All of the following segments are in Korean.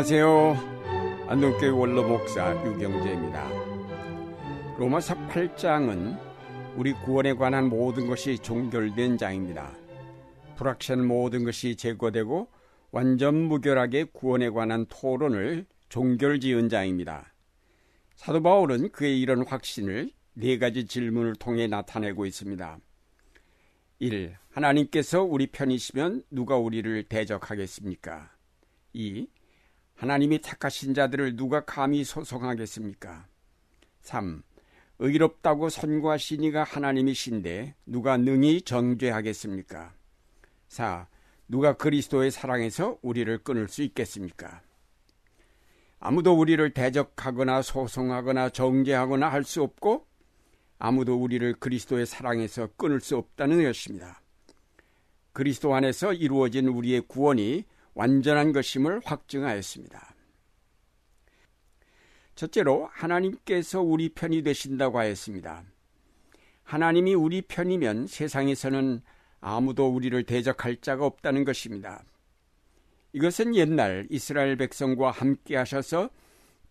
안녕하세요. 안동교회 원로 목사 유경재입니다. 로마서 8장은 우리 구원에 관한 모든 것이 종결된 장입니다. 불확실한 모든 것이 제거되고 완전 무결하게 구원에 관한 토론을 종결지은 장입니다. 사도 바울은 그의 이런 확신을 네 가지 질문을 통해 나타내고 있습니다. 1. 하나님께서 우리 편이시면 누가 우리를 대적하겠습니까? 2. 하나님이 택하신 자들을 누가 감히 소송하겠습니까? 3. 의롭다고 선고하신 이가 하나님이신데 누가 능히 정죄하겠습니까? 4. 누가 그리스도의 사랑에서 우리를 끊을 수 있겠습니까? 아무도 우리를 대적하거나 소송하거나 정죄하거나 할 수 없고 아무도 우리를 그리스도의 사랑에서 끊을 수 없다는 것입니다. 그리스도 안에서 이루어진 우리의 구원이 완전한 것임을 확증하였습니다. 첫째로 하나님께서 우리 편이 되신다고 하였습니다. 하나님이 우리 편이면 세상에서는 아무도 우리를 대적할 자가 없다는 것입니다. 이것은 옛날 이스라엘 백성과 함께 하셔서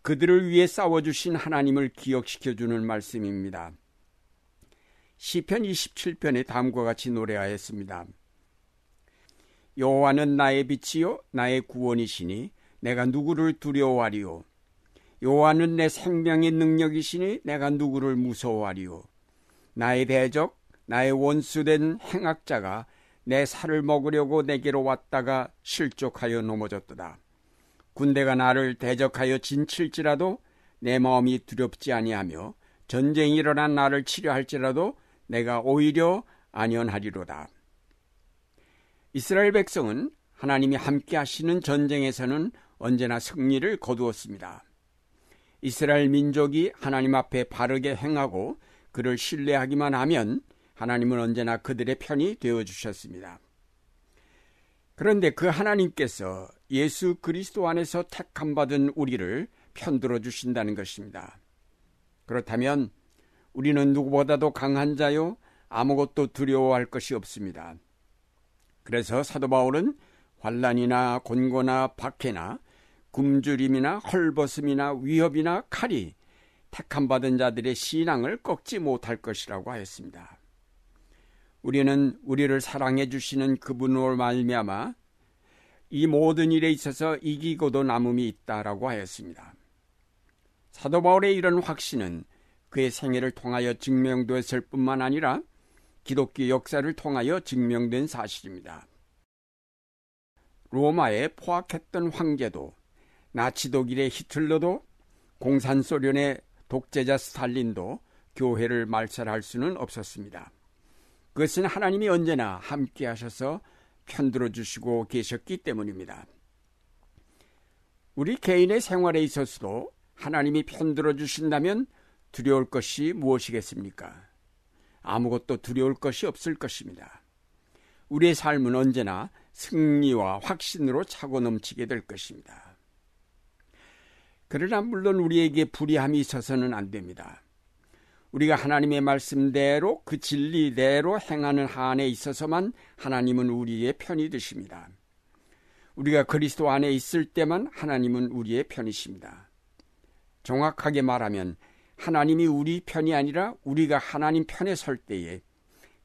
그들을 위해 싸워주신 하나님을 기억시켜주는 말씀입니다. 시편 27편에 다음과 같이 노래하였습니다. 여호와는 나의 빛이요 나의 구원이시니 내가 누구를 두려워하리요? 여호와는 내 생명의 능력이시니 내가 누구를 무서워하리요? 나의 대적 나의 원수된 행악자가 내 살을 먹으려고 내게로 왔다가 실족하여 넘어졌도다. 군대가 나를 대적하여 진칠지라도 내 마음이 두렵지 아니하며 전쟁이 일어난 나를 치료할지라도 내가 오히려 안연하리로다. 이스라엘 백성은 하나님이 함께 하시는 전쟁에서는 언제나 승리를 거두었습니다. 이스라엘 민족이 하나님 앞에 바르게 행하고 그를 신뢰하기만 하면 하나님은 언제나 그들의 편이 되어 주셨습니다. 그런데 그 하나님께서 예수 그리스도 안에서 택함 받은 우리를 편들어 주신다는 것입니다. 그렇다면 우리는 누구보다도 강한 자요 아무것도 두려워할 것이 없습니다. 그래서 사도 바울은 환란이나 곤고나 박해나 굶주림이나 헐벗음이나 위협이나 칼이 택함 받은 자들의 신앙을 꺾지 못할 것이라고 하였습니다. 우리는 우리를 사랑해 주시는 그분으로 말미암아 이 모든 일에 있어서 이기고도 남음이 있다라고 하였습니다. 사도 바울의 이런 확신은 그의 생애를 통하여 증명되었을 뿐만 아니라 기독교 역사를 통하여 증명된 사실입니다. 로마에 포악했던 황제도 나치 독일의 히틀러도 공산 소련의 독재자 스탈린도 교회를 말살할 수는 없었습니다. 그것은 하나님이 언제나 함께 하셔서 편들어 주시고 계셨기 때문입니다. 우리 개인의 생활에 있어서도 하나님이 편들어 주신다면 두려울 것이 무엇이겠습니까? 아무것도 두려울 것이 없을 것입니다. 우리의 삶은 언제나 승리와 확신으로 차고 넘치게 될 것입니다. 그러나 물론 우리에게 불의함이 있어서는 안 됩니다. 우리가 하나님의 말씀대로 그 진리대로 행하는 한에 있어서만 하나님은 우리의 편이 되십니다. 우리가 그리스도 안에 있을 때만 하나님은 우리의 편이십니다. 정확하게 말하면 하나님이 우리 편이 아니라 우리가 하나님 편에 설 때에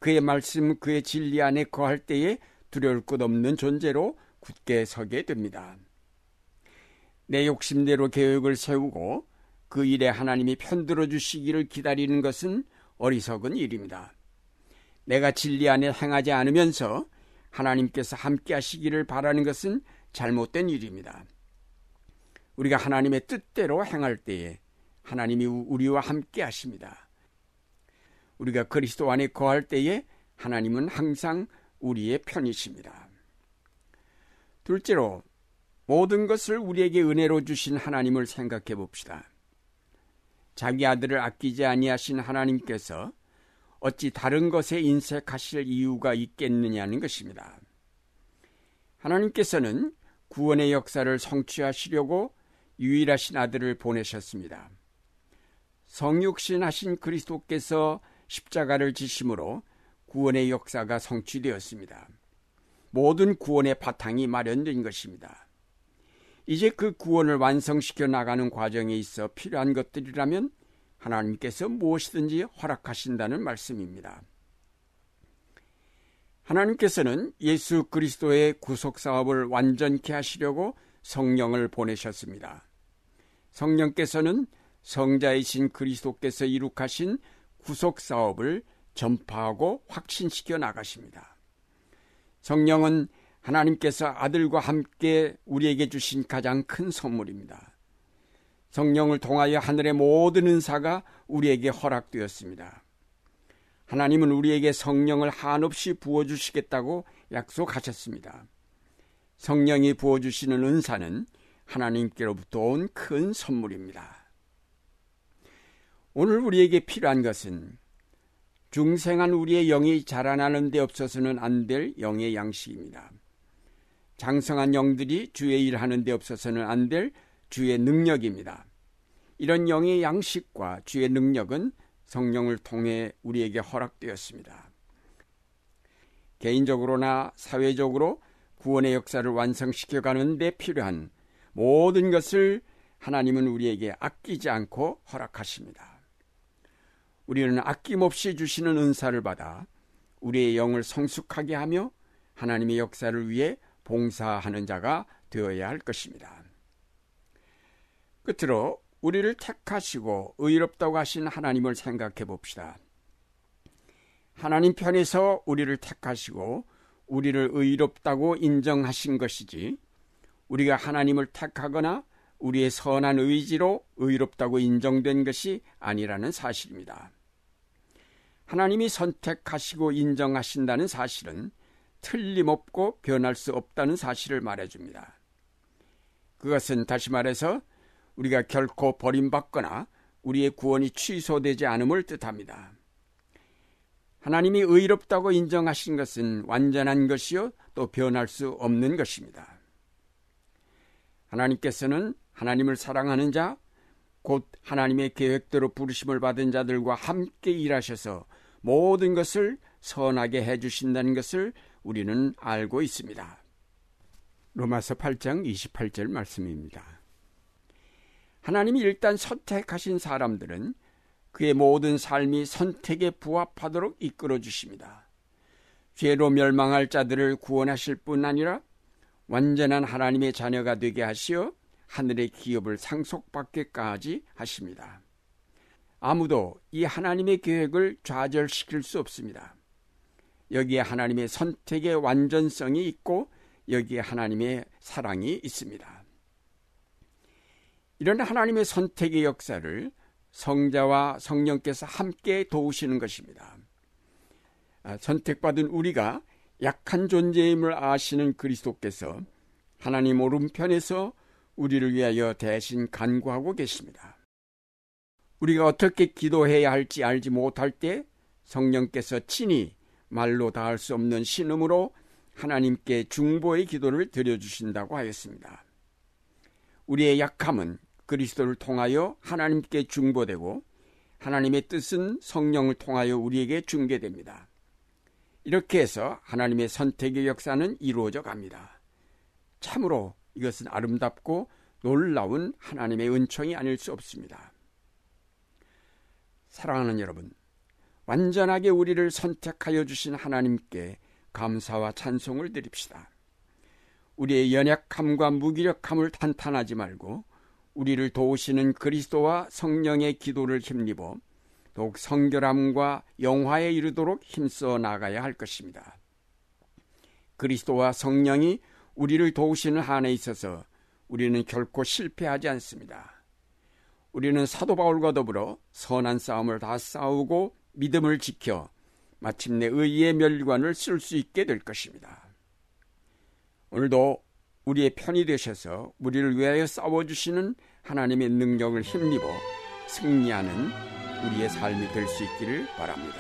그의 말씀, 그의 진리 안에 거할 때에 두려울 것 없는 존재로 굳게 서게 됩니다. 내 욕심대로 계획을 세우고 그 일에 하나님이 편들어 주시기를 기다리는 것은 어리석은 일입니다. 내가 진리 안에 행하지 않으면서 하나님께서 함께 하시기를 바라는 것은 잘못된 일입니다. 우리가 하나님의 뜻대로 행할 때에 하나님이 우리와 함께 하십니다. 우리가 그리스도 안에 거할 때에 하나님은 항상 우리의 편이십니다. 둘째로 모든 것을 우리에게 은혜로 주신 하나님을 생각해 봅시다. 자기 아들을 아끼지 아니하신 하나님께서 어찌 다른 것에 인색하실 이유가 있겠느냐는 것입니다. 하나님께서는 구원의 역사를 성취하시려고 유일하신 아들을 보내셨습니다. 성육신 하신 그리스도께서 십자가를 지심으로 구원의 역사가 성취되었습니다. 모든 구원의 바탕이 마련된 것입니다. 이제 그 구원을 완성시켜 나가는 과정에 있어 필요한 것들이라면 하나님께서 무엇이든지 허락하신다는 말씀입니다. 하나님께서는 예수 그리스도의 구속 사업을 완전케 하시려고 성령을 보내셨습니다. 성령께서는 성자이신 그리스도께서 이룩하신 구속 사업을 전파하고 확신시켜 나가십니다. 성령은 하나님께서 아들과 함께 우리에게 주신 가장 큰 선물입니다. 성령을 통하여 하늘의 모든 은사가 우리에게 허락되었습니다. 하나님은 우리에게 성령을 한없이 부어주시겠다고 약속하셨습니다. 성령이 부어주시는 은사는 하나님께로부터 온 큰 선물입니다. 오늘 우리에게 필요한 것은 중생한 우리의 영이 자라나는 데 없어서는 안 될 영의 양식입니다. 장성한 영들이 주의 일하는 데 없어서는 안 될 주의 능력입니다. 이런 영의 양식과 주의 능력은 성령을 통해 우리에게 허락되었습니다. 개인적으로나 사회적으로 구원의 역사를 완성시켜 가는 데 필요한 모든 것을 하나님은 우리에게 아끼지 않고 허락하십니다. 우리는 아낌없이 주시는 은사를 받아 우리의 영을 성숙하게 하며 하나님의 역사를 위해 봉사하는 자가 되어야 할 것입니다. 끝으로 우리를 택하시고 의롭다고 하신 하나님을 생각해 봅시다. 하나님 편에서 우리를 택하시고 우리를 의롭다고 인정하신 것이지 우리가 하나님을 택하거나 우리의 선한 의지로 의롭다고 인정된 것이 아니라는 사실입니다. 하나님이 선택하시고 인정하신다는 사실은 틀림없고 변할 수 없다는 사실을 말해줍니다. 그것은 다시 말해서 우리가 결코 버림받거나 우리의 구원이 취소되지 않음을 뜻합니다. 하나님이 의롭다고 인정하신 것은 완전한 것이요 또 변할 수 없는 것입니다. 하나님께서는 하나님을 사랑하는 자, 곧 하나님의 계획대로 부르심을 받은 자들과 함께 일하셔서 모든 것을 선하게 해주신다는 것을 우리는 알고 있습니다. 로마서 8장 28절 말씀입니다. 하나님이 일단 선택하신 사람들은 그의 모든 삶이 선택에 부합하도록 이끌어 주십니다. 죄로 멸망할 자들을 구원하실 뿐 아니라 완전한 하나님의 자녀가 되게 하시어 하늘의 기업을 상속받게까지 하십니다. 아무도 이 하나님의 계획을 좌절시킬 수 없습니다. 여기에 하나님의 선택의 완전성이 있고 여기에 하나님의 사랑이 있습니다. 이런 하나님의 선택의 역사를 성자와 성령께서 함께 도우시는 것입니다. 아, 선택받은 우리가 약한 존재임을 아시는 그리스도께서 하나님 오른편에서 우리를 위하여 대신 간구하고 계십니다. 우리가 어떻게 기도해야 할지 알지 못할 때 성령께서 친히 말로 닿을 수 없는 신음으로 하나님께 중보의 기도를 드려주신다고 하였습니다. 우리의 약함은 그리스도를 통하여 하나님께 중보되고 하나님의 뜻은 성령을 통하여 우리에게 중계됩니다. 이렇게 해서 하나님의 선택의 역사는 이루어져 갑니다. 참으로 이것은 아름답고 놀라운 하나님의 은총이 아닐 수 없습니다. 사랑하는 여러분, 완전하게 우리를 선택하여 주신 하나님께 감사와 찬송을 드립시다. 우리의 연약함과 무기력함을 탄탄하지 말고 우리를 도우시는 그리스도와 성령의 기도를 힘입어 더욱 성결함과 영화에 이르도록 힘써 나가야 할 것입니다. 그리스도와 성령이 우리를 도우시는 한에 있어서 우리는 결코 실패하지 않습니다. 우리는 사도 바울과 더불어 선한 싸움을 다 싸우고 믿음을 지켜 마침내 의의 멸관을 쓸 수 있게 될 것입니다. 오늘도 우리의 편이 되셔서 우리를 위하여 싸워주시는 하나님의 능력을 힘입어 승리하는 우리의 삶이 될 수 있기를 바랍니다.